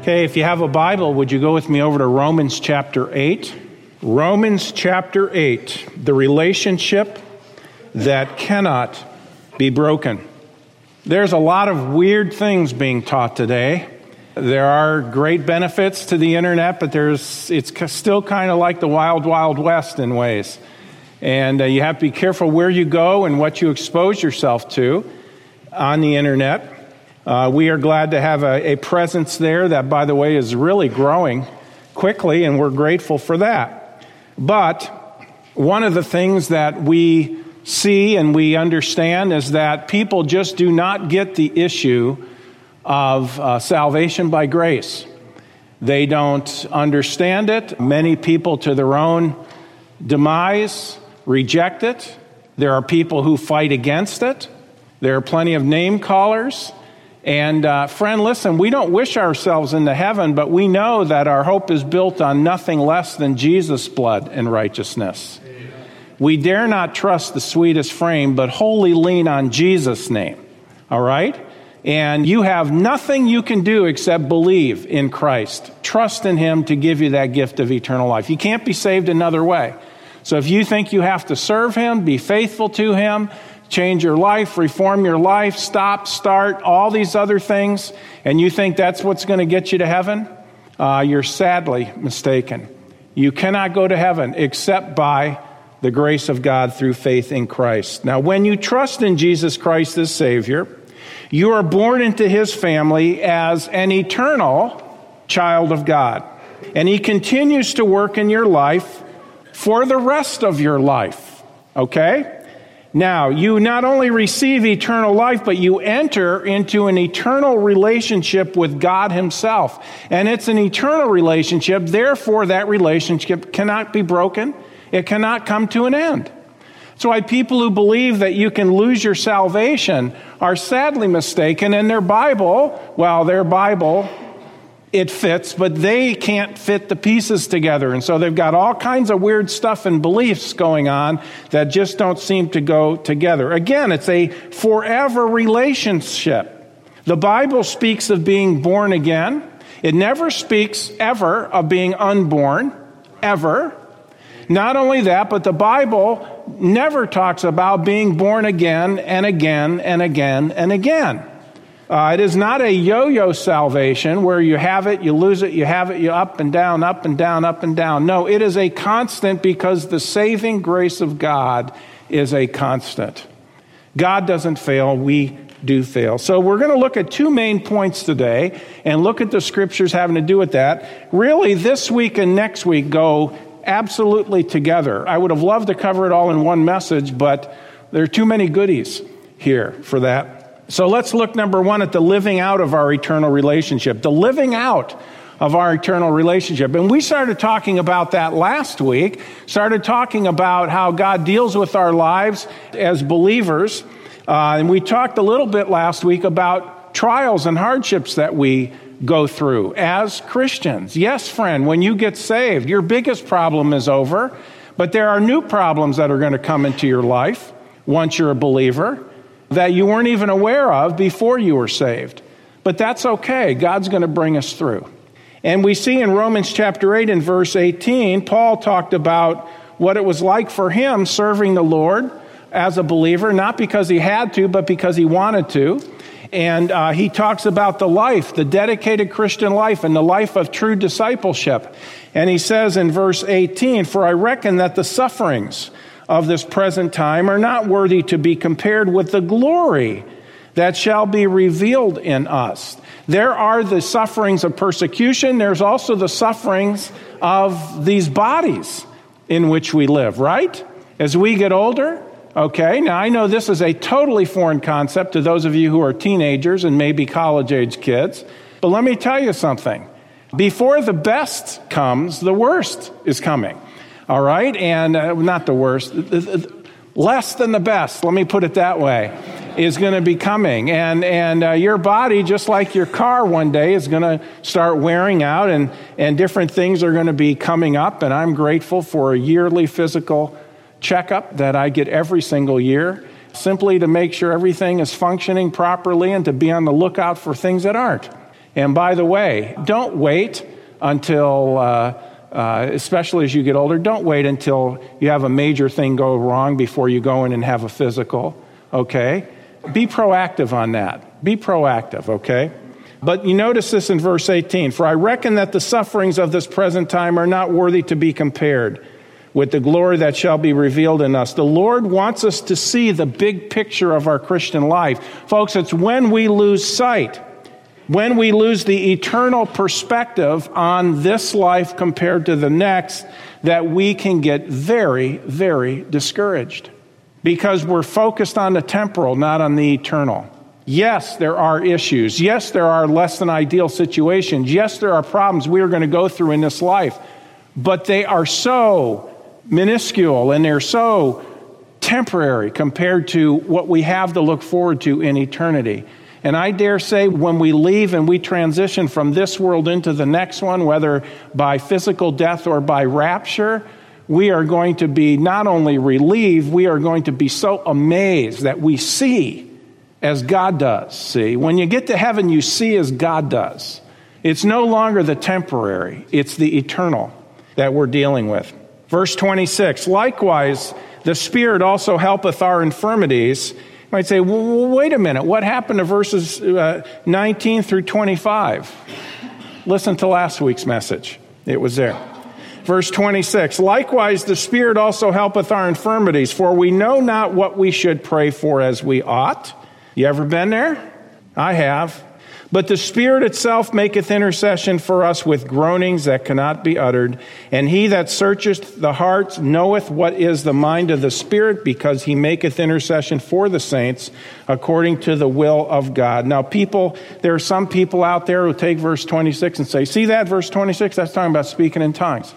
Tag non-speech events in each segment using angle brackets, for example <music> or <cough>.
Okay, if you have a Bible, would you go with me over to Romans chapter 8? Romans chapter 8, the relationship that cannot be broken. There's a lot of weird things being taught today. There are great benefits to the internet, but there's, it's still kind of like the wild, wild west in ways. And uh, you have to be careful where you go and what you expose yourself to on the internet. Uh, we are glad to have a, a presence there that, by the way, is really growing quickly, and we're grateful for that. But one of the things that we see and we understand is that people just do not get the issue of uh, salvation by grace. They don't understand it. Many people, to their own demise, reject it. There are people who fight against it. There are plenty of name callers. And uh, friend, listen, we don't wish ourselves into heaven, but we know that our hope is built on nothing less than Jesus' blood and righteousness. We dare not trust the sweetest frame, but wholly lean on Jesus' name. All right? And you have nothing you can do except believe in Christ. Trust in Him to give you that gift of eternal life. You can't be saved another way. So if you think you have to serve Him, be faithful to Him, change your life, reform your life, stop, start, all these other things, and you think that's what's going to get you to heaven, uh, you're sadly mistaken. You cannot go to heaven except by the grace of God through faith in Christ. Now, when you trust in Jesus Christ as Savior, you are born into His family as an eternal child of God. And He continues to work in your life for the rest of your life. Okay? Now, you not only receive eternal life, but you enter into an eternal relationship with God Himself. And it's an eternal relationship, therefore, that relationship cannot be broken, it cannot come to an end. That's why people who believe that you can lose your salvation are sadly mistaken, and their Bible, well, their Bible it fits, but they can't fit the pieces together. And so they've got all kinds of weird stuff and beliefs going on that just don't seem to go together. Again, it's a forever relationship. The Bible speaks of being born again. It never speaks ever of being unborn, ever. Not only that, but the Bible never talks about being born again and again and again and again. Uh, it is not a yo yo salvation where you have it, you lose it, you have it, you up and down, up and down, up and down. No, it is a constant because the saving grace of God is a constant. God doesn't fail, we do fail. So we're going to look at two main points today and look at the scriptures having to do with that. Really, this week and next week go absolutely together. I would have loved to cover it all in one message, but there are too many goodies here for that. So let's look, number one, at the living out of our eternal relationship. The living out of our eternal relationship. And we started talking about that last week, started talking about how God deals with our lives as believers. Uh, and we talked a little bit last week about trials and hardships that we go through as Christians. Yes, friend, when you get saved, your biggest problem is over, but there are new problems that are going to come into your life once you're a believer that you weren't even aware of before you were saved. But that's okay. God's going to bring us through. And we see in Romans chapter 8 and verse 18, Paul talked about what it was like for him serving the Lord as a believer, not because he had to, but because he wanted to. And uh, he talks about the life, the dedicated Christian life, and the life of true discipleship. And he says in verse 18, For I reckon that the sufferings, of this present time are not worthy to be compared with the glory that shall be revealed in us. There are the sufferings of persecution, there's also the sufferings of these bodies in which we live, right? As we get older, okay, now I know this is a totally foreign concept to those of you who are teenagers and maybe college age kids, but let me tell you something. Before the best comes, the worst is coming. All right? And uh, not the worst, less than the best, let me put it that way, is going to be coming. And, and uh, your body, just like your car one day, is going to start wearing out, and, and different things are going to be coming up. And I'm grateful for a yearly physical checkup that I get every single year, simply to make sure everything is functioning properly and to be on the lookout for things that aren't. And by the way, don't wait until, uh, uh, especially as you get older, don't wait until you have a major thing go wrong before you go in and have a physical, okay? Be proactive on that. Be proactive, okay? But you notice this in verse 18 For I reckon that the sufferings of this present time are not worthy to be compared with the glory that shall be revealed in us. The Lord wants us to see the big picture of our Christian life. Folks, it's when we lose sight, when we lose the eternal perspective on this life compared to the next, that we can get very, very discouraged because we're focused on the temporal, not on the eternal. Yes, there are issues. Yes, there are less than ideal situations. Yes, there are problems we are going to go through in this life. But they are so minuscule and they're so temporary compared to what we have to look forward to in eternity. And I dare say, when we leave and we transition from this world into the next one, whether by physical death or by rapture, we are going to be not only relieved, we are going to be so amazed that we see as God does. See, when you get to heaven, you see as God does. It's no longer the temporary, it's the eternal that we're dealing with. Verse 26 Likewise, the Spirit also helpeth our infirmities. Might say, well, wait a minute, what happened to verses uh, 19 through 25? Listen to last week's message, it was there. Verse 26 Likewise, the Spirit also helpeth our infirmities, for we know not what we should pray for as we ought. You ever been there? I have. But the Spirit itself maketh intercession for us with groanings that cannot be uttered. And he that searcheth the hearts knoweth what is the mind of the Spirit, because he maketh intercession for the saints according to the will of God. Now, people, there are some people out there who take verse 26 and say, See that, verse 26? That's talking about speaking in tongues.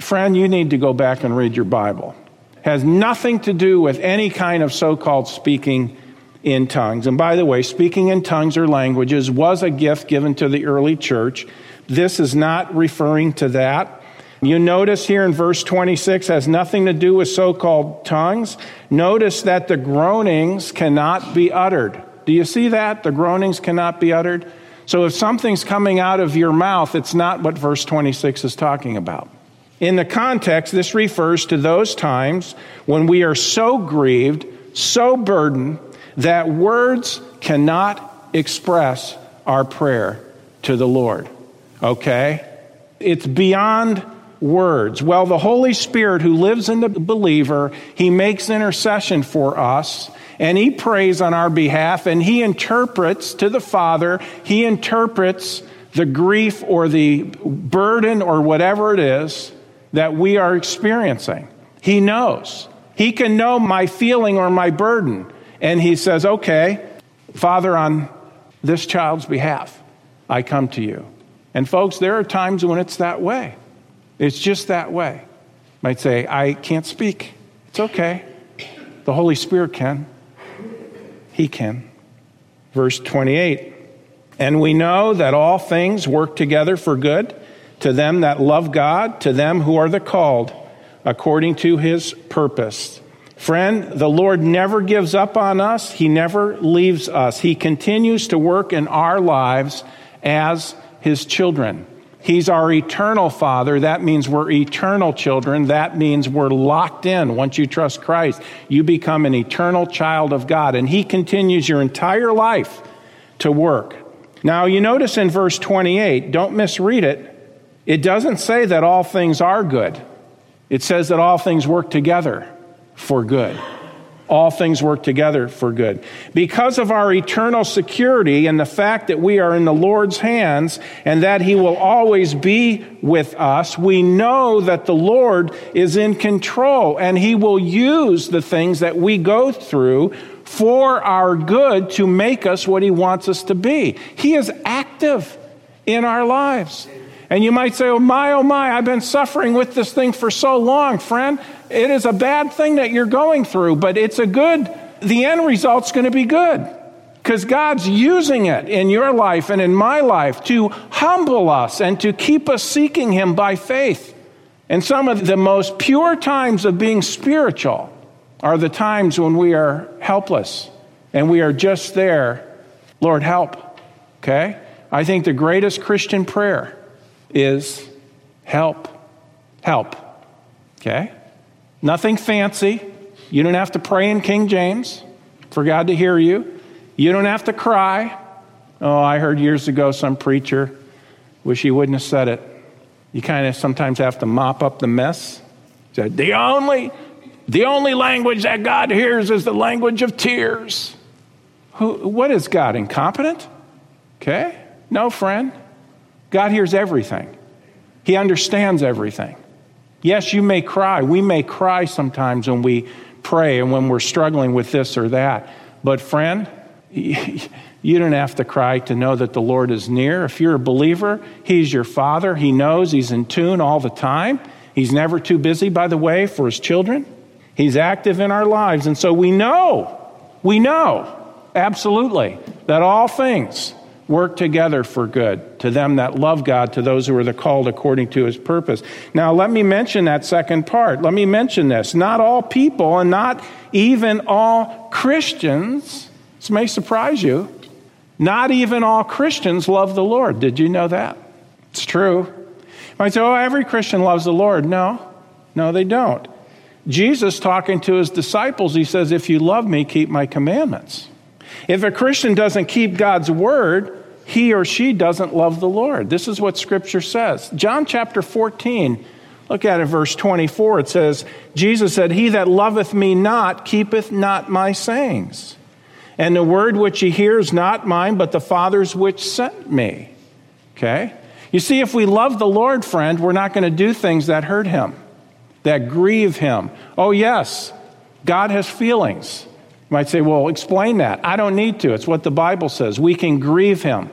Friend, you need to go back and read your Bible. It has nothing to do with any kind of so called speaking in tongues. And by the way, speaking in tongues or languages was a gift given to the early church. This is not referring to that. You notice here in verse 26 has nothing to do with so called tongues. Notice that the groanings cannot be uttered. Do you see that? The groanings cannot be uttered. So if something's coming out of your mouth, it's not what verse 26 is talking about. In the context, this refers to those times when we are so grieved, so burdened, that words cannot express our prayer to the Lord. Okay? It's beyond words. Well, the Holy Spirit who lives in the believer, he makes intercession for us and he prays on our behalf and he interprets to the Father, he interprets the grief or the burden or whatever it is that we are experiencing. He knows. He can know my feeling or my burden. And he says, Okay, Father, on this child's behalf, I come to you. And folks, there are times when it's that way. It's just that way. Might say, I can't speak. It's okay. The Holy Spirit can. He can. Verse 28 And we know that all things work together for good to them that love God, to them who are the called according to his purpose. Friend, the Lord never gives up on us. He never leaves us. He continues to work in our lives as His children. He's our eternal Father. That means we're eternal children. That means we're locked in. Once you trust Christ, you become an eternal child of God. And He continues your entire life to work. Now, you notice in verse 28, don't misread it. It doesn't say that all things are good, it says that all things work together for good. All things work together for good. Because of our eternal security and the fact that we are in the Lord's hands and that He will always be with us, we know that the Lord is in control and He will use the things that we go through for our good to make us what He wants us to be. He is active in our lives. And you might say, oh my, oh my, I've been suffering with this thing for so long, friend. It is a bad thing that you're going through, but it's a good, the end result's going to be good. Because God's using it in your life and in my life to humble us and to keep us seeking Him by faith. And some of the most pure times of being spiritual are the times when we are helpless and we are just there, Lord, help. Okay? I think the greatest Christian prayer is help, help. Okay? Nothing fancy. You don't have to pray in King James for God to hear you. You don't have to cry. Oh, I heard years ago some preacher, wish he wouldn't have said it. You kind of sometimes have to mop up the mess. Said, the only, the only language that God hears is the language of tears. Who, what is God, incompetent? Okay? No, friend. God hears everything, He understands everything. Yes, you may cry. We may cry sometimes when we pray and when we're struggling with this or that. But, friend, <laughs> you don't have to cry to know that the Lord is near. If you're a believer, He's your Father. He knows He's in tune all the time. He's never too busy, by the way, for His children. He's active in our lives. And so we know, we know absolutely that all things work together for good to them that love God, to those who are the called according to his purpose. Now, let me mention that second part. Let me mention this. Not all people and not even all Christians, this may surprise you, not even all Christians love the Lord. Did you know that? It's true. You might say, oh, every Christian loves the Lord. No, no, they don't. Jesus, talking to his disciples, he says, If you love me, keep my commandments. If a Christian doesn't keep God's word, he or she doesn't love the Lord. This is what Scripture says. John chapter 14, look at it, verse 24. It says, Jesus said, He that loveth me not keepeth not my sayings. And the word which he hears not mine, but the Father's which sent me. Okay? You see, if we love the Lord, friend, we're not going to do things that hurt him, that grieve him. Oh, yes, God has feelings. You might say, well, explain that. I don't need to. It's what the Bible says. We can grieve him.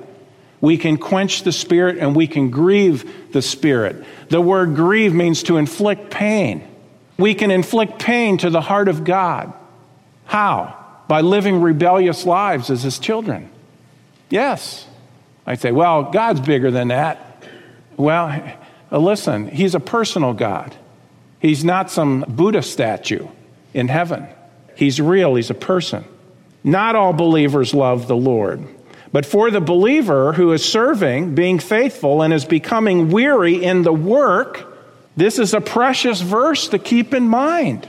We can quench the Spirit and we can grieve the Spirit. The word grieve means to inflict pain. We can inflict pain to the heart of God. How? By living rebellious lives as His children. Yes. I say, well, God's bigger than that. Well, <laughs> uh, listen, He's a personal God. He's not some Buddha statue in heaven. He's real, He's a person. Not all believers love the Lord. But for the believer who is serving, being faithful, and is becoming weary in the work, this is a precious verse to keep in mind.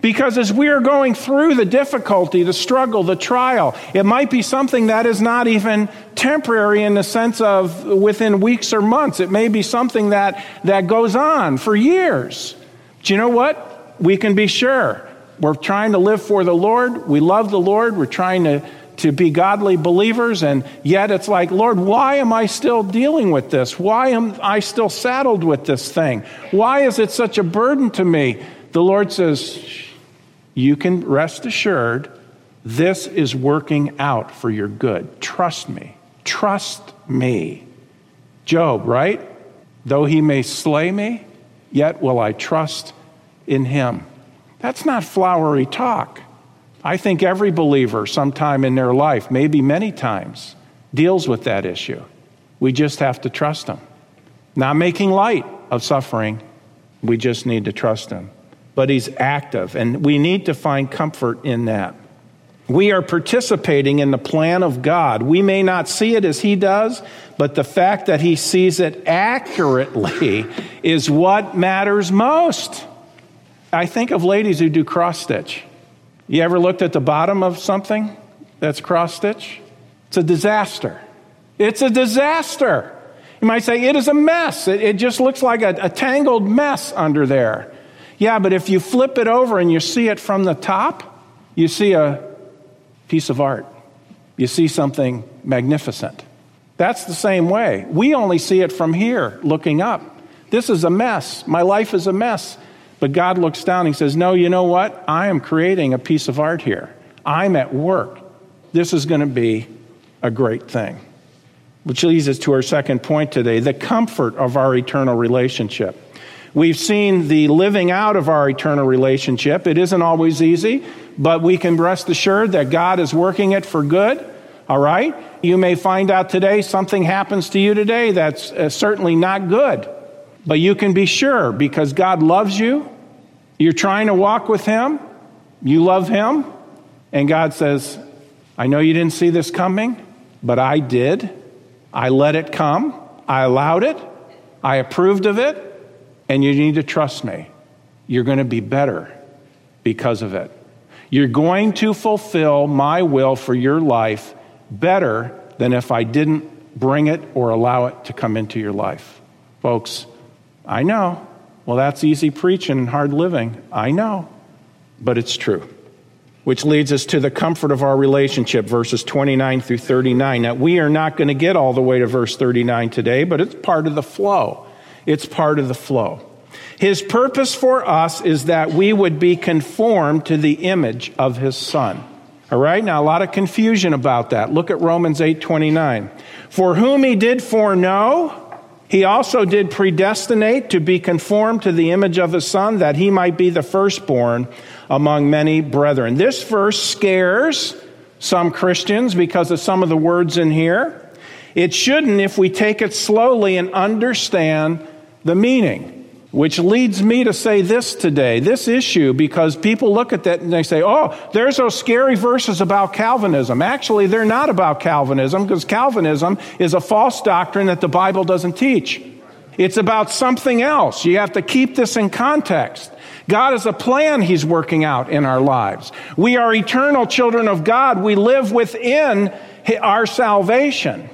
Because as we are going through the difficulty, the struggle, the trial, it might be something that is not even temporary in the sense of within weeks or months. It may be something that, that goes on for years. Do you know what? We can be sure. We're trying to live for the Lord. We love the Lord. We're trying to to be godly believers, and yet it's like, Lord, why am I still dealing with this? Why am I still saddled with this thing? Why is it such a burden to me? The Lord says, You can rest assured this is working out for your good. Trust me. Trust me. Job, right? Though he may slay me, yet will I trust in him. That's not flowery talk. I think every believer, sometime in their life, maybe many times, deals with that issue. We just have to trust Him. Not making light of suffering, we just need to trust Him. But He's active, and we need to find comfort in that. We are participating in the plan of God. We may not see it as He does, but the fact that He sees it accurately <laughs> is what matters most. I think of ladies who do cross stitch. You ever looked at the bottom of something that's cross stitch? It's a disaster. It's a disaster. You might say it is a mess. It, it just looks like a, a tangled mess under there. Yeah, but if you flip it over and you see it from the top, you see a piece of art. You see something magnificent. That's the same way. We only see it from here, looking up. This is a mess. My life is a mess. But God looks down and he says, No, you know what? I am creating a piece of art here. I'm at work. This is going to be a great thing. Which leads us to our second point today the comfort of our eternal relationship. We've seen the living out of our eternal relationship. It isn't always easy, but we can rest assured that God is working it for good. All right? You may find out today something happens to you today that's uh, certainly not good. But you can be sure because God loves you. You're trying to walk with Him. You love Him. And God says, I know you didn't see this coming, but I did. I let it come, I allowed it, I approved of it, and you need to trust me. You're going to be better because of it. You're going to fulfill my will for your life better than if I didn't bring it or allow it to come into your life. Folks, I know. Well, that's easy preaching and hard living. I know. But it's true. Which leads us to the comfort of our relationship, verses 29 through 39. Now, we are not going to get all the way to verse 39 today, but it's part of the flow. It's part of the flow. His purpose for us is that we would be conformed to the image of his son. All right? Now a lot of confusion about that. Look at Romans 8:29. For whom he did foreknow, he also did predestinate to be conformed to the image of his son that he might be the firstborn among many brethren. This verse scares some Christians because of some of the words in here. It shouldn't if we take it slowly and understand the meaning. Which leads me to say this today, this issue, because people look at that and they say, oh, there's those scary verses about Calvinism. Actually, they're not about Calvinism, because Calvinism is a false doctrine that the Bible doesn't teach. It's about something else. You have to keep this in context. God has a plan He's working out in our lives. We are eternal children of God. We live within our salvation.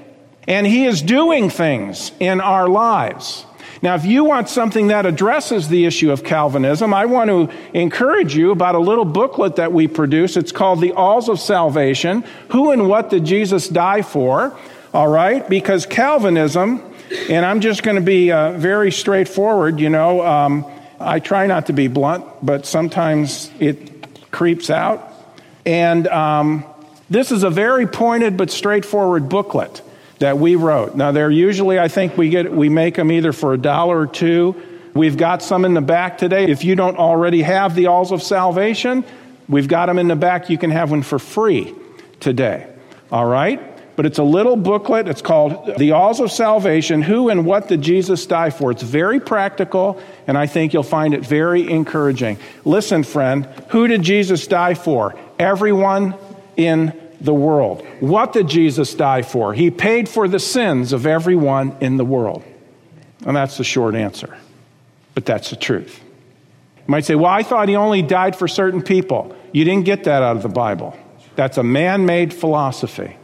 And He is doing things in our lives. Now, if you want something that addresses the issue of Calvinism, I want to encourage you about a little booklet that we produce. It's called The Alls of Salvation Who and What Did Jesus Die For? All right? Because Calvinism, and I'm just going to be uh, very straightforward, you know, um, I try not to be blunt, but sometimes it creeps out. And um, this is a very pointed but straightforward booklet that we wrote. Now they're usually I think we get we make them either for a dollar or two. We've got some in the back today. If you don't already have the Alls of Salvation, we've got them in the back. You can have one for free today. All right? But it's a little booklet. It's called The Alls of Salvation Who and What Did Jesus Die For? It's very practical, and I think you'll find it very encouraging. Listen, friend, who did Jesus die for? Everyone in the world. What did Jesus die for? He paid for the sins of everyone in the world. And that's the short answer. But that's the truth. You might say, well, I thought he only died for certain people. You didn't get that out of the Bible. That's a man made philosophy.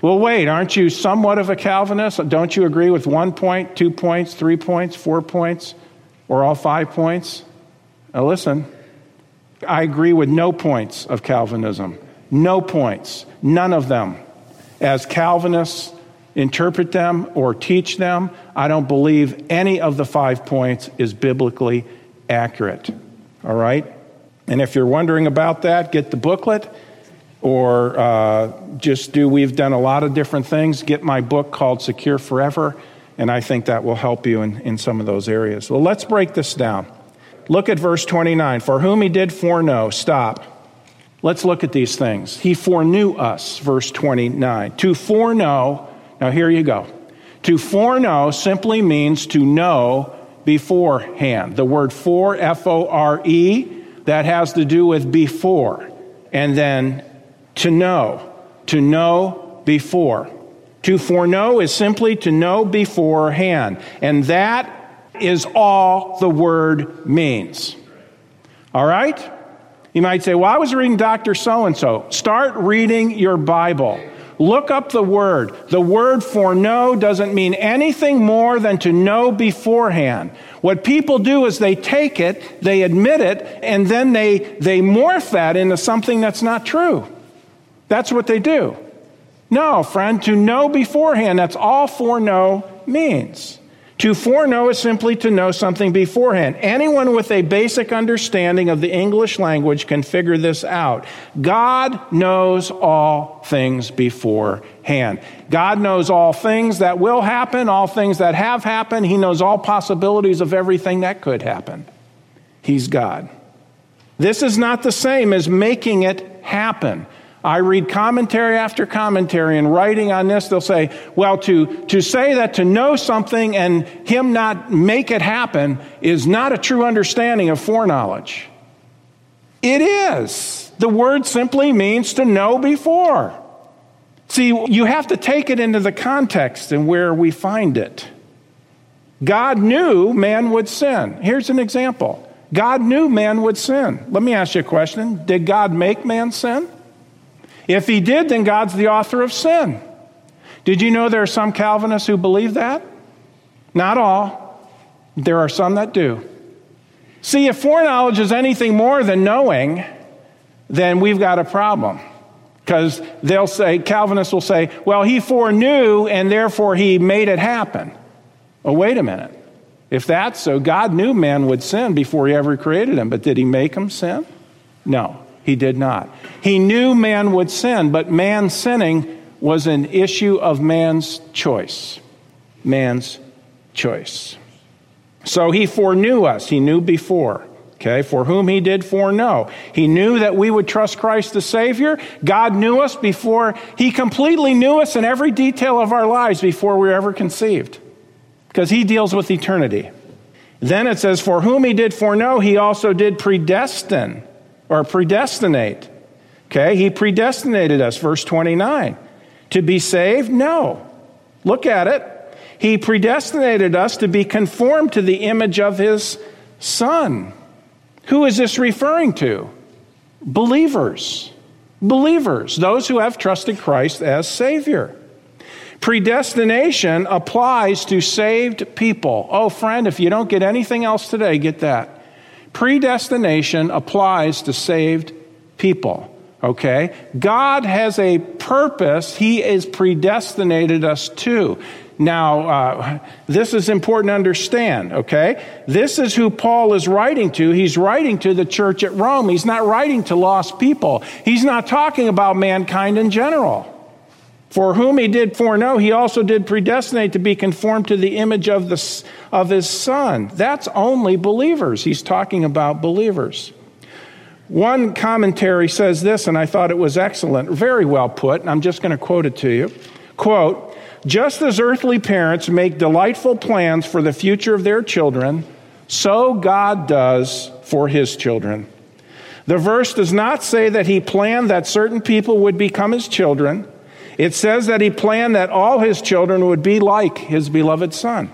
Well, wait, aren't you somewhat of a Calvinist? Don't you agree with one point, two points, three points, four points, or all five points? Now, listen, I agree with no points of Calvinism. No points, none of them. As Calvinists interpret them or teach them, I don't believe any of the five points is biblically accurate. All right? And if you're wondering about that, get the booklet or uh, just do, we've done a lot of different things. Get my book called Secure Forever, and I think that will help you in, in some of those areas. Well, let's break this down. Look at verse 29. For whom he did foreknow, stop. Let's look at these things. He foreknew us, verse 29. To foreknow, now here you go. To foreknow simply means to know beforehand. The word for, F O R E, that has to do with before. And then to know, to know before. To foreknow is simply to know beforehand. And that is all the word means. All right? You might say, Well, I was reading Dr. So and so. Start reading your Bible. Look up the word. The word for know doesn't mean anything more than to know beforehand. What people do is they take it, they admit it, and then they, they morph that into something that's not true. That's what they do. No, friend, to know beforehand, that's all for foreknow means. To foreknow is simply to know something beforehand. Anyone with a basic understanding of the English language can figure this out. God knows all things beforehand. God knows all things that will happen, all things that have happened. He knows all possibilities of everything that could happen. He's God. This is not the same as making it happen. I read commentary after commentary and writing on this, they'll say, well, to, to say that to know something and him not make it happen is not a true understanding of foreknowledge. It is. The word simply means to know before. See, you have to take it into the context and where we find it. God knew man would sin. Here's an example God knew man would sin. Let me ask you a question Did God make man sin? If he did, then God's the author of sin. Did you know there are some Calvinists who believe that? Not all. There are some that do. See, if foreknowledge is anything more than knowing, then we've got a problem. Because they'll say, Calvinists will say, well, he foreknew and therefore he made it happen. Oh, wait a minute. If that's so, God knew man would sin before he ever created him, but did he make him sin? No, he did not. He knew man would sin, but man sinning was an issue of man's choice. Man's choice. So he foreknew us, he knew before. Okay, for whom he did foreknow. He knew that we would trust Christ the Savior. God knew us before, he completely knew us in every detail of our lives before we were ever conceived because he deals with eternity. Then it says, For whom he did foreknow, he also did predestine or predestinate. Okay, he predestinated us, verse 29. To be saved? No. Look at it. He predestinated us to be conformed to the image of his Son. Who is this referring to? Believers. Believers, those who have trusted Christ as Savior. Predestination applies to saved people. Oh, friend, if you don't get anything else today, get that. Predestination applies to saved people. Okay? God has a purpose He has predestinated us to. Now, uh, this is important to understand, okay? This is who Paul is writing to. He's writing to the church at Rome. He's not writing to lost people. He's not talking about mankind in general. For whom he did foreknow, he also did predestinate to be conformed to the image of, the, of his son. That's only believers. He's talking about believers. One commentary says this, and I thought it was excellent, very well put, and I'm just going to quote it to you. Quote, just as earthly parents make delightful plans for the future of their children, so God does for his children. The verse does not say that he planned that certain people would become his children. It says that he planned that all his children would be like his beloved Son,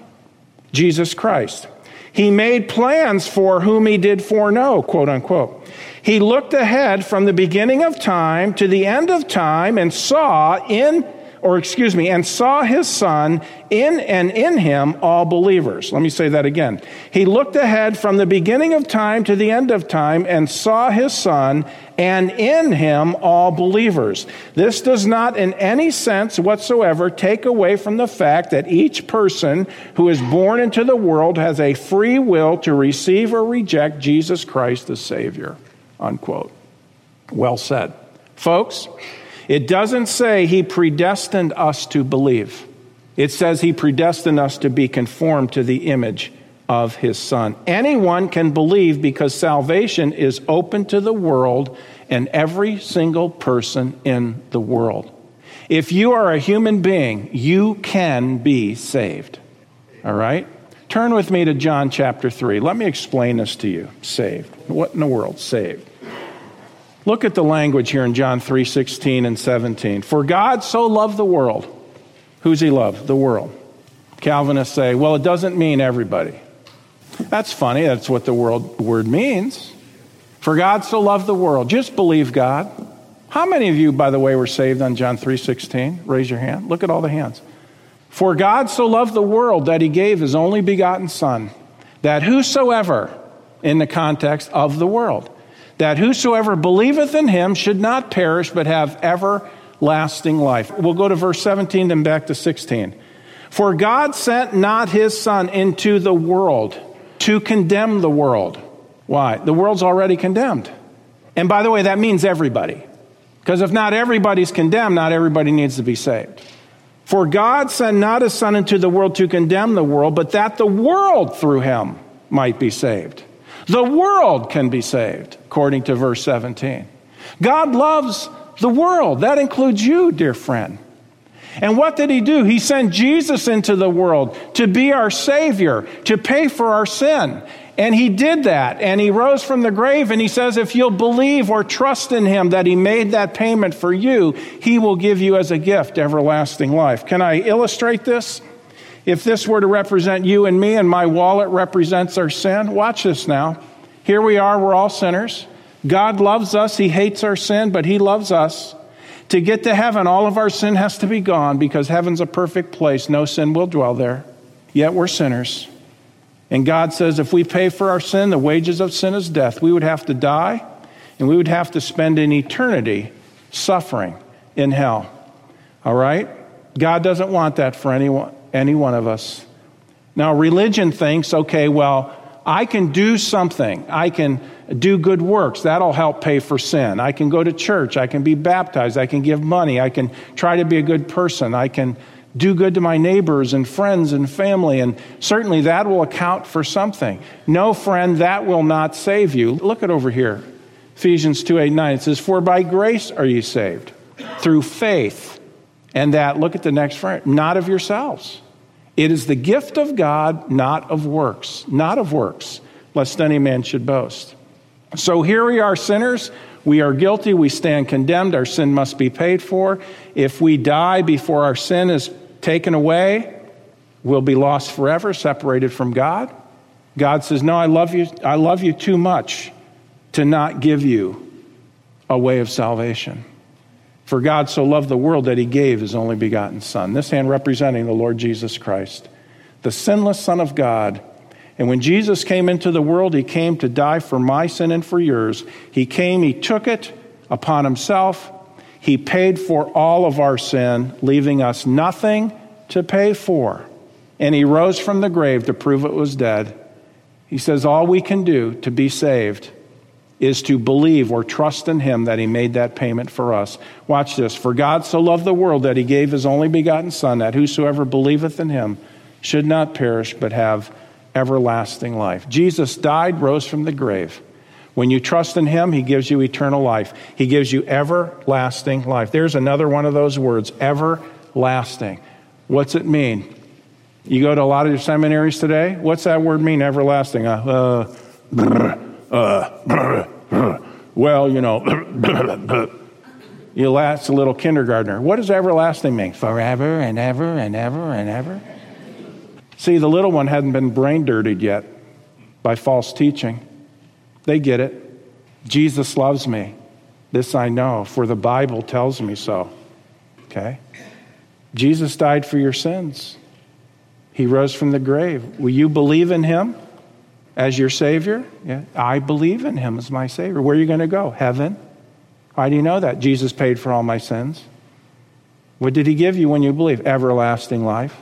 Jesus Christ. He made plans for whom he did foreknow, quote unquote. He looked ahead from the beginning of time to the end of time and saw in or excuse me, and saw his son in and in him all believers. Let me say that again. He looked ahead from the beginning of time to the end of time and saw his son and in him all believers. This does not in any sense whatsoever take away from the fact that each person who is born into the world has a free will to receive or reject Jesus Christ as Savior. Unquote. Well said. Folks, it doesn't say he predestined us to believe. It says he predestined us to be conformed to the image of his son. Anyone can believe because salvation is open to the world and every single person in the world. If you are a human being, you can be saved. All right? Turn with me to John chapter 3. Let me explain this to you. Saved. What in the world? Saved. Look at the language here in John 3 16 and 17. For God so loved the world. Who's he loved? The world. Calvinists say, well, it doesn't mean everybody. That's funny. That's what the world, word means. For God so loved the world. Just believe God. How many of you, by the way, were saved on John 3:16? Raise your hand. Look at all the hands. For God so loved the world that he gave his only begotten son, that whosoever in the context of the world that whosoever believeth in him should not perish, but have everlasting life. We'll go to verse 17 and back to 16. For God sent not his Son into the world to condemn the world. Why? The world's already condemned. And by the way, that means everybody. Because if not everybody's condemned, not everybody needs to be saved. For God sent not his Son into the world to condemn the world, but that the world through him might be saved. The world can be saved, according to verse 17. God loves the world. That includes you, dear friend. And what did he do? He sent Jesus into the world to be our Savior, to pay for our sin. And he did that. And he rose from the grave. And he says, if you'll believe or trust in him that he made that payment for you, he will give you as a gift everlasting life. Can I illustrate this? If this were to represent you and me, and my wallet represents our sin, watch this now. Here we are, we're all sinners. God loves us, He hates our sin, but He loves us. To get to heaven, all of our sin has to be gone because heaven's a perfect place. No sin will dwell there. Yet we're sinners. And God says if we pay for our sin, the wages of sin is death. We would have to die and we would have to spend an eternity suffering in hell. All right? God doesn't want that for anyone, any one of us. Now, religion thinks, okay, well, I can do something. I can do good works. That'll help pay for sin. I can go to church. I can be baptized. I can give money. I can try to be a good person. I can do good to my neighbors and friends and family. And certainly that will account for something. No, friend, that will not save you. Look at over here. Ephesians 2 8 9. It says, For by grace are you saved, through faith. And that, look at the next phrase, not of yourselves. It is the gift of God, not of works. Not of works, lest any man should boast. So here we are, sinners. We are guilty. We stand condemned. Our sin must be paid for. If we die before our sin is taken away, we'll be lost forever, separated from God. God says, No, I love you. I love you too much to not give you a way of salvation. For God so loved the world that he gave his only begotten Son. This hand representing the Lord Jesus Christ, the sinless Son of God and when Jesus came into the world, he came to die for my sin and for yours. He came, he took it upon himself. He paid for all of our sin, leaving us nothing to pay for. And he rose from the grave to prove it was dead. He says, All we can do to be saved is to believe or trust in him that he made that payment for us. Watch this. For God so loved the world that he gave his only begotten Son, that whosoever believeth in him should not perish, but have everlasting life. Jesus died, rose from the grave. When you trust in him, he gives you eternal life. He gives you everlasting life. There's another one of those words, everlasting. What's it mean? You go to a lot of your seminaries today. What's that word mean, everlasting? Uh, uh, uh, <clears throat> well, you know, <clears throat> you last a little kindergartner. What does everlasting mean? Forever and ever and ever and ever. See, the little one hadn't been brain dirtied yet by false teaching. They get it. Jesus loves me. This I know, for the Bible tells me so. Okay? Jesus died for your sins. He rose from the grave. Will you believe in him as your Savior? Yeah. I believe in him as my Savior. Where are you going to go? Heaven. Why do you know that? Jesus paid for all my sins. What did he give you when you believe? Everlasting life.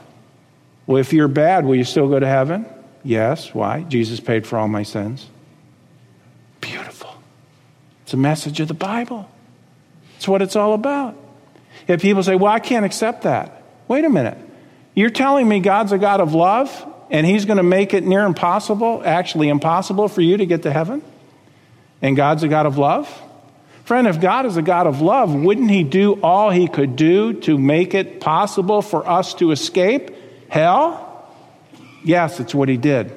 Well, if you're bad, will you still go to heaven? Yes. Why? Jesus paid for all my sins. Beautiful. It's a message of the Bible. It's what it's all about. If people say, well, I can't accept that. Wait a minute. You're telling me God's a God of love and He's going to make it near impossible, actually impossible for you to get to heaven? And God's a God of love? Friend, if God is a God of love, wouldn't He do all He could do to make it possible for us to escape Hell? Yes, it's what he did.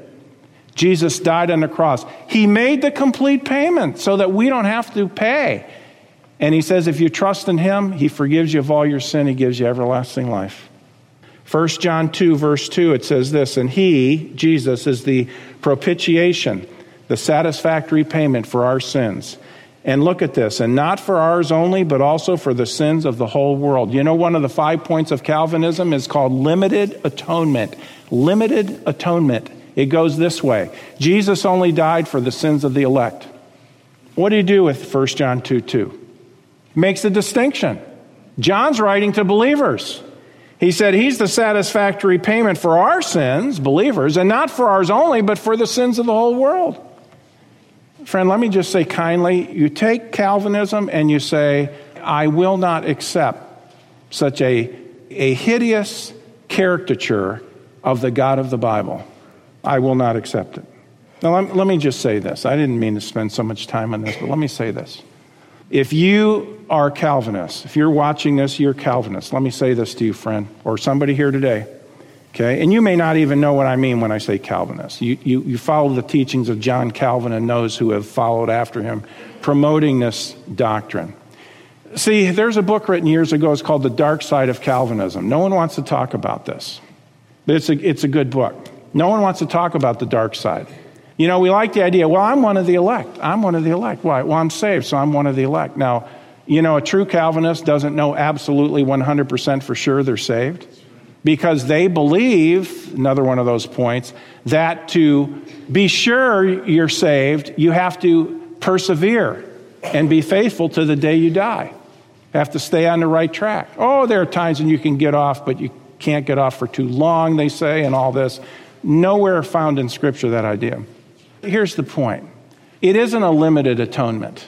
Jesus died on the cross. He made the complete payment so that we don't have to pay. And he says, if you trust in him, he forgives you of all your sin, he gives you everlasting life. 1 John 2, verse 2, it says this, and he, Jesus, is the propitiation, the satisfactory payment for our sins. And look at this, and not for ours only, but also for the sins of the whole world. You know, one of the five points of Calvinism is called limited atonement. Limited atonement. It goes this way Jesus only died for the sins of the elect. What do you do with 1 John 2 2? Makes a distinction. John's writing to believers. He said he's the satisfactory payment for our sins, believers, and not for ours only, but for the sins of the whole world. Friend, let me just say kindly you take Calvinism and you say, I will not accept such a, a hideous caricature of the God of the Bible. I will not accept it. Now, let, let me just say this. I didn't mean to spend so much time on this, but let me say this. If you are Calvinist, if you're watching this, you're Calvinist. Let me say this to you, friend, or somebody here today. Okay? And you may not even know what I mean when I say Calvinist. You, you, you follow the teachings of John Calvin and those who have followed after him, promoting this doctrine. See, there's a book written years ago. It's called The Dark Side of Calvinism. No one wants to talk about this, but it's a, it's a good book. No one wants to talk about the dark side. You know, we like the idea, well, I'm one of the elect. I'm one of the elect. Why? Well, I'm saved, so I'm one of the elect. Now, you know, a true Calvinist doesn't know absolutely 100% for sure they're saved because they believe, another one of those points, that to be sure you're saved, you have to persevere and be faithful to the day you die. You have to stay on the right track. Oh, there are times when you can get off, but you can't get off for too long, they say, and all this. Nowhere found in Scripture that idea. Here's the point it isn't a limited atonement.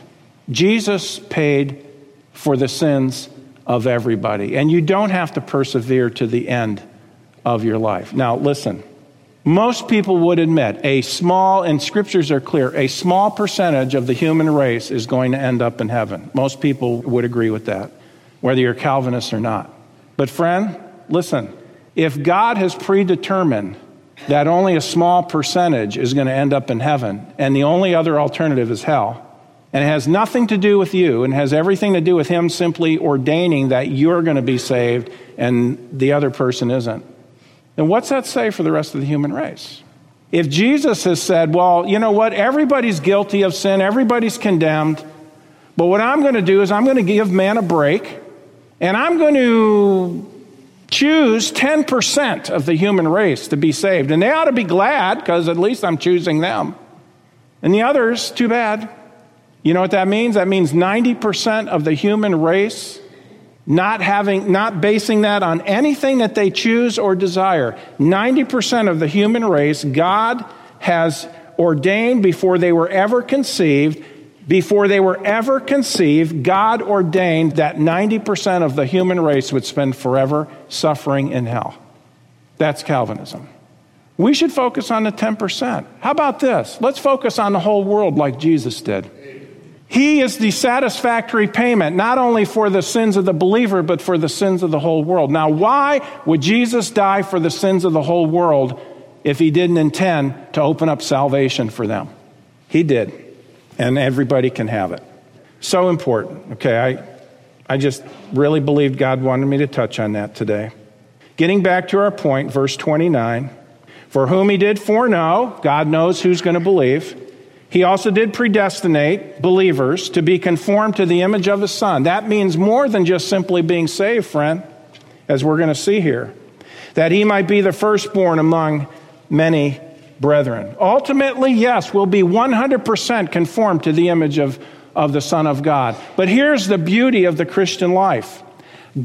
Jesus paid for the sins of everybody, and you don't have to persevere to the end of your life. Now, listen. Most people would admit a small, and scriptures are clear, a small percentage of the human race is going to end up in heaven. Most people would agree with that, whether you're Calvinist or not. But, friend, listen, if God has predetermined that only a small percentage is going to end up in heaven, and the only other alternative is hell, and it has nothing to do with you and has everything to do with Him simply ordaining that you're going to be saved and the other person isn't, And what's that say for the rest of the human race? If Jesus has said, well, you know what, everybody's guilty of sin, everybody's condemned, but what I'm going to do is I'm going to give man a break, and I'm going to choose 10% of the human race to be saved. And they ought to be glad because at least I'm choosing them. And the others, too bad. You know what that means? That means 90% of the human race not having not basing that on anything that they choose or desire. 90% of the human race God has ordained before they were ever conceived before they were ever conceived, God ordained that 90% of the human race would spend forever suffering in hell. That's Calvinism. We should focus on the 10%. How about this? Let's focus on the whole world like Jesus did. He is the satisfactory payment, not only for the sins of the believer, but for the sins of the whole world. Now, why would Jesus die for the sins of the whole world if he didn't intend to open up salvation for them? He did and everybody can have it. So important. Okay, I, I just really believed God wanted me to touch on that today. Getting back to our point, verse 29 For whom he did foreknow, God knows who's going to believe. He also did predestinate believers to be conformed to the image of his son. That means more than just simply being saved, friend, as we're going to see here. That he might be the firstborn among many brethren. Ultimately, yes, we'll be 100% conformed to the image of, of the Son of God. But here's the beauty of the Christian life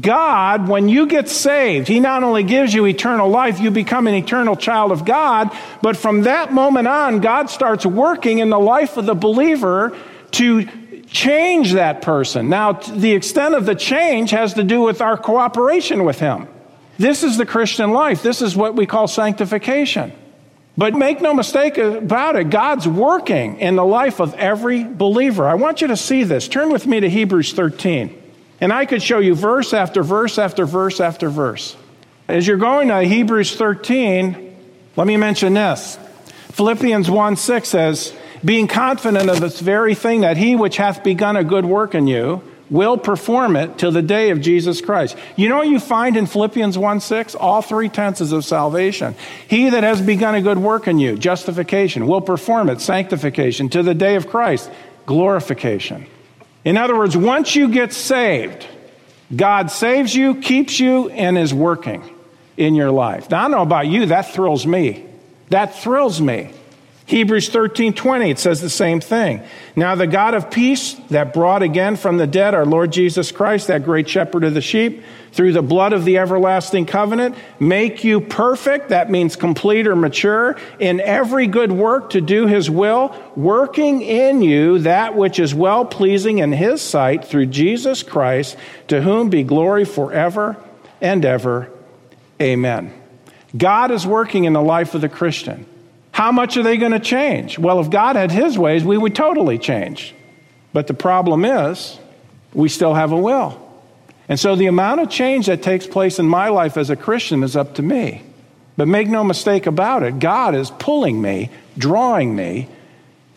God, when you get saved, He not only gives you eternal life, you become an eternal child of God, but from that moment on, God starts working in the life of the believer to change that person. Now, the extent of the change has to do with our cooperation with Him. This is the Christian life. This is what we call sanctification. But make no mistake about it, God's working in the life of every believer. I want you to see this. Turn with me to Hebrews 13. And I could show you verse after verse after verse after verse. As you're going to Hebrews 13, let me mention this. Philippians 1 6 says, Being confident of this very thing, that he which hath begun a good work in you will perform it till the day of Jesus Christ. You know what you find in Philippians 1 6? All three tenses of salvation. He that has begun a good work in you, justification, will perform it, sanctification, to the day of Christ, glorification. In other words, once you get saved, God saves you, keeps you, and is working in your life. Now, I don't know about you, that thrills me. That thrills me. Hebrews 13 20, it says the same thing. Now, the God of peace that brought again from the dead our Lord Jesus Christ, that great shepherd of the sheep, through the blood of the everlasting covenant, make you perfect, that means complete or mature, in every good work to do his will, working in you that which is well pleasing in his sight through Jesus Christ, to whom be glory forever and ever. Amen. God is working in the life of the Christian. How much are they going to change? Well, if God had his ways, we would totally change. But the problem is, We still have a will. And so the amount of change that takes place in my life as a Christian is up to me. But make no mistake about it, God is pulling me, drawing me,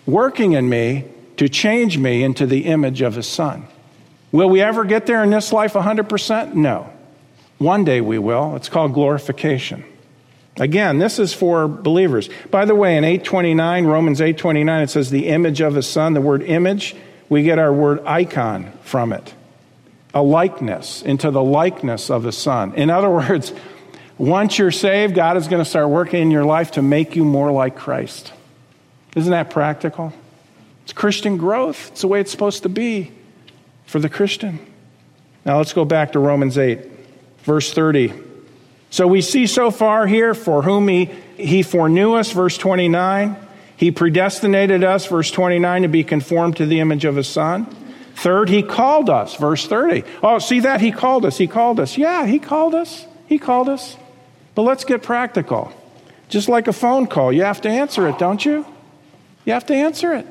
working in me to change me into the image of His Son. Will we ever get there in this life 100%? No. One day we will. It's called glorification. Again, this is for believers. By the way, in 829, Romans 829, it says the image of his son. The word image, we get our word icon from it. A likeness, into the likeness of his son. In other <laughs> words, once you're saved, God is going to start working in your life to make you more like Christ. Isn't that practical? It's Christian growth. It's the way it's supposed to be for the Christian. Now let's go back to Romans 8, verse 30. So we see so far here for whom he, he foreknew us, verse 29. He predestinated us, verse 29, to be conformed to the image of his son. Third, he called us, verse 30. Oh, see that? He called us. He called us. Yeah, he called us. He called us. But let's get practical. Just like a phone call, you have to answer it, don't you? You have to answer it.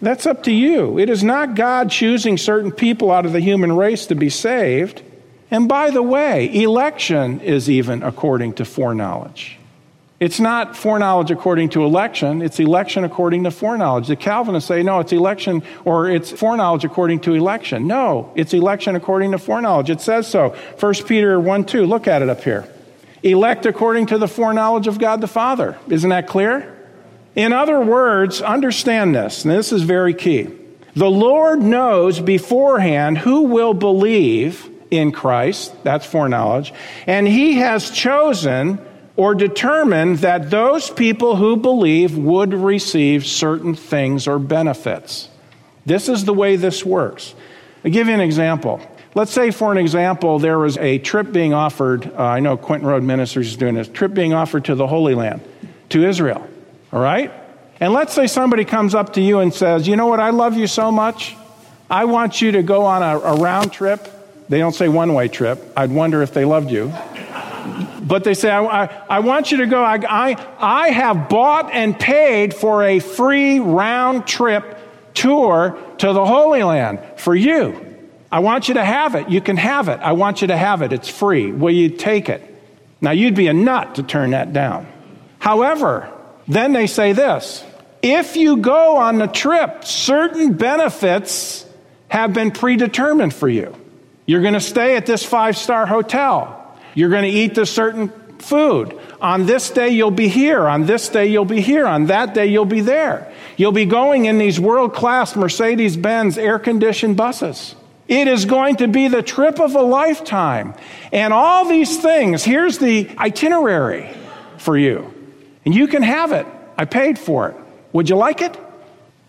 That's up to you. It is not God choosing certain people out of the human race to be saved. And by the way, election is even according to foreknowledge. It's not foreknowledge according to election, it's election according to foreknowledge. The Calvinists say, no, it's election or it's foreknowledge according to election. No, it's election according to foreknowledge. It says so. 1 Peter 1 2, look at it up here. Elect according to the foreknowledge of God the Father. Isn't that clear? In other words, understand this, and this is very key. The Lord knows beforehand who will believe in Christ, that's foreknowledge, and he has chosen or determined that those people who believe would receive certain things or benefits. This is the way this works. I'll give you an example. Let's say, for an example, there was a trip being offered. Uh, I know Quentin Road Ministries is doing this trip being offered to the Holy Land, to Israel. All right? And let's say somebody comes up to you and says, You know what? I love you so much. I want you to go on a, a round trip they don't say one way trip. I'd wonder if they loved you. But they say, I, I, I want you to go. I, I, I have bought and paid for a free round trip tour to the Holy Land for you. I want you to have it. You can have it. I want you to have it. It's free. Will you take it? Now, you'd be a nut to turn that down. However, then they say this if you go on the trip, certain benefits have been predetermined for you. You're going to stay at this five star hotel. You're going to eat this certain food. On this day, you'll be here. On this day, you'll be here. On that day, you'll be there. You'll be going in these world class Mercedes Benz air conditioned buses. It is going to be the trip of a lifetime. And all these things, here's the itinerary for you. And you can have it. I paid for it. Would you like it?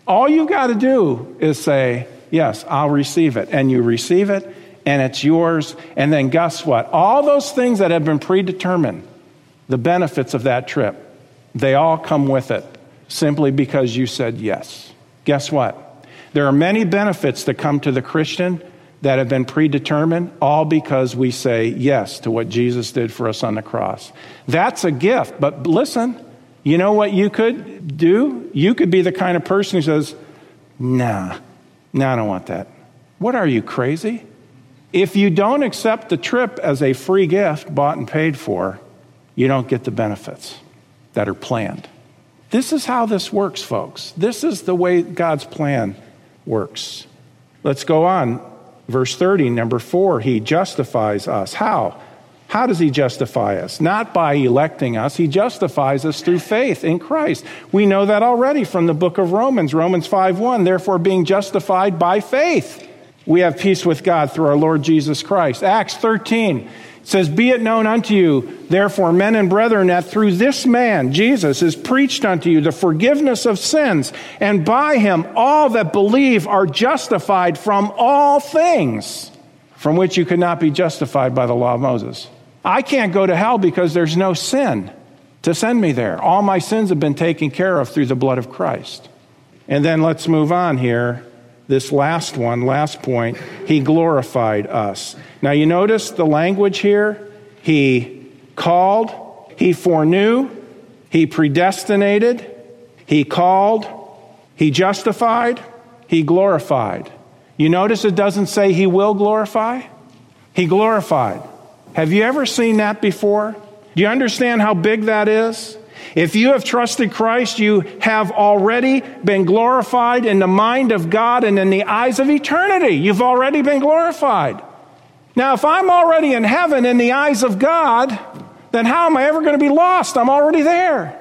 All you've got to do is say, Yes, I'll receive it. And you receive it, and it's yours. And then guess what? All those things that have been predetermined, the benefits of that trip, they all come with it simply because you said yes. Guess what? There are many benefits that come to the Christian that have been predetermined, all because we say yes to what Jesus did for us on the cross. That's a gift. But listen, you know what you could do? You could be the kind of person who says, nah, nah, I don't want that. What are you, crazy? If you don't accept the trip as a free gift bought and paid for, you don't get the benefits that are planned. This is how this works, folks. This is the way God's plan works. Let's go on. Verse 30, number four, He justifies us. How? How does He justify us? Not by electing us, He justifies us through faith in Christ. We know that already from the book of Romans, Romans 5 1. Therefore, being justified by faith we have peace with God through our Lord Jesus Christ. Acts 13 says, Be it known unto you, therefore, men and brethren, that through this man, Jesus, is preached unto you the forgiveness of sins, and by him all that believe are justified from all things from which you could not be justified by the law of Moses. I can't go to hell because there's no sin to send me there. All my sins have been taken care of through the blood of Christ. And then let's move on here this last one, last point, he glorified us. Now you notice the language here. He called, he foreknew, he predestinated, he called, he justified, he glorified. You notice it doesn't say he will glorify? He glorified. Have you ever seen that before? Do you understand how big that is? If you have trusted Christ, you have already been glorified in the mind of God and in the eyes of eternity. You've already been glorified. Now, if I'm already in heaven in the eyes of God, then how am I ever going to be lost? I'm already there.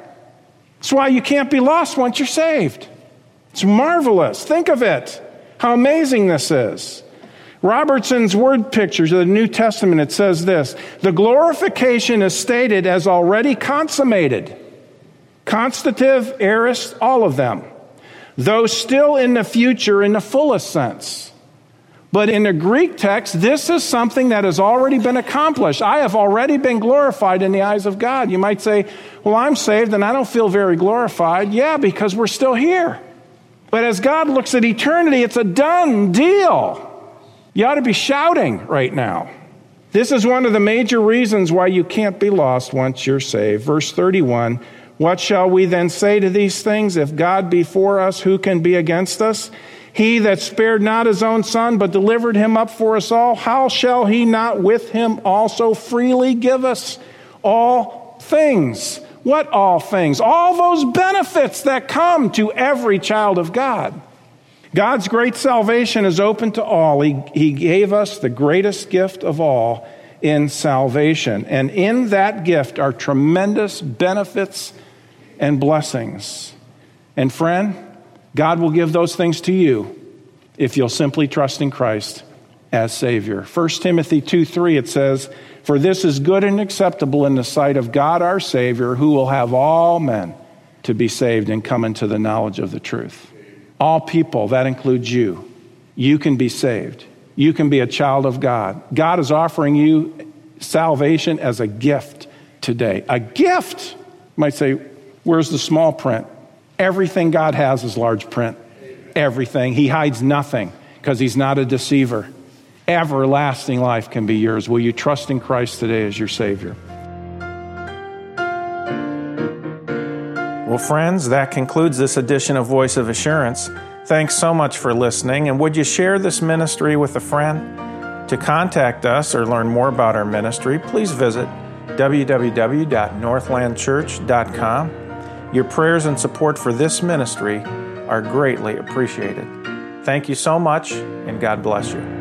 That's why you can't be lost once you're saved. It's marvelous. Think of it. How amazing this is. Robertson's word pictures of the New Testament, it says this The glorification is stated as already consummated. Constative, aorist, all of them. Though still in the future in the fullest sense. But in the Greek text, this is something that has already been accomplished. I have already been glorified in the eyes of God. You might say, Well, I'm saved and I don't feel very glorified. Yeah, because we're still here. But as God looks at eternity, it's a done deal. You ought to be shouting right now. This is one of the major reasons why you can't be lost once you're saved. Verse 31 What shall we then say to these things? If God be for us, who can be against us? He that spared not his own son, but delivered him up for us all, how shall he not with him also freely give us all things? What all things? All those benefits that come to every child of God. God's great salvation is open to all. He, he gave us the greatest gift of all in salvation. And in that gift are tremendous benefits and blessings. And friend, God will give those things to you if you'll simply trust in Christ as Savior. 1 Timothy 2 3, it says, For this is good and acceptable in the sight of God our Savior, who will have all men to be saved and come into the knowledge of the truth. All people, that includes you. You can be saved. You can be a child of God. God is offering you salvation as a gift today. A gift. You might say, where's the small print? Everything God has is large print. Everything. He hides nothing because he's not a deceiver. Everlasting life can be yours. Will you trust in Christ today as your Savior? Well, friends, that concludes this edition of Voice of Assurance. Thanks so much for listening, and would you share this ministry with a friend? To contact us or learn more about our ministry, please visit www.northlandchurch.com. Your prayers and support for this ministry are greatly appreciated. Thank you so much, and God bless you.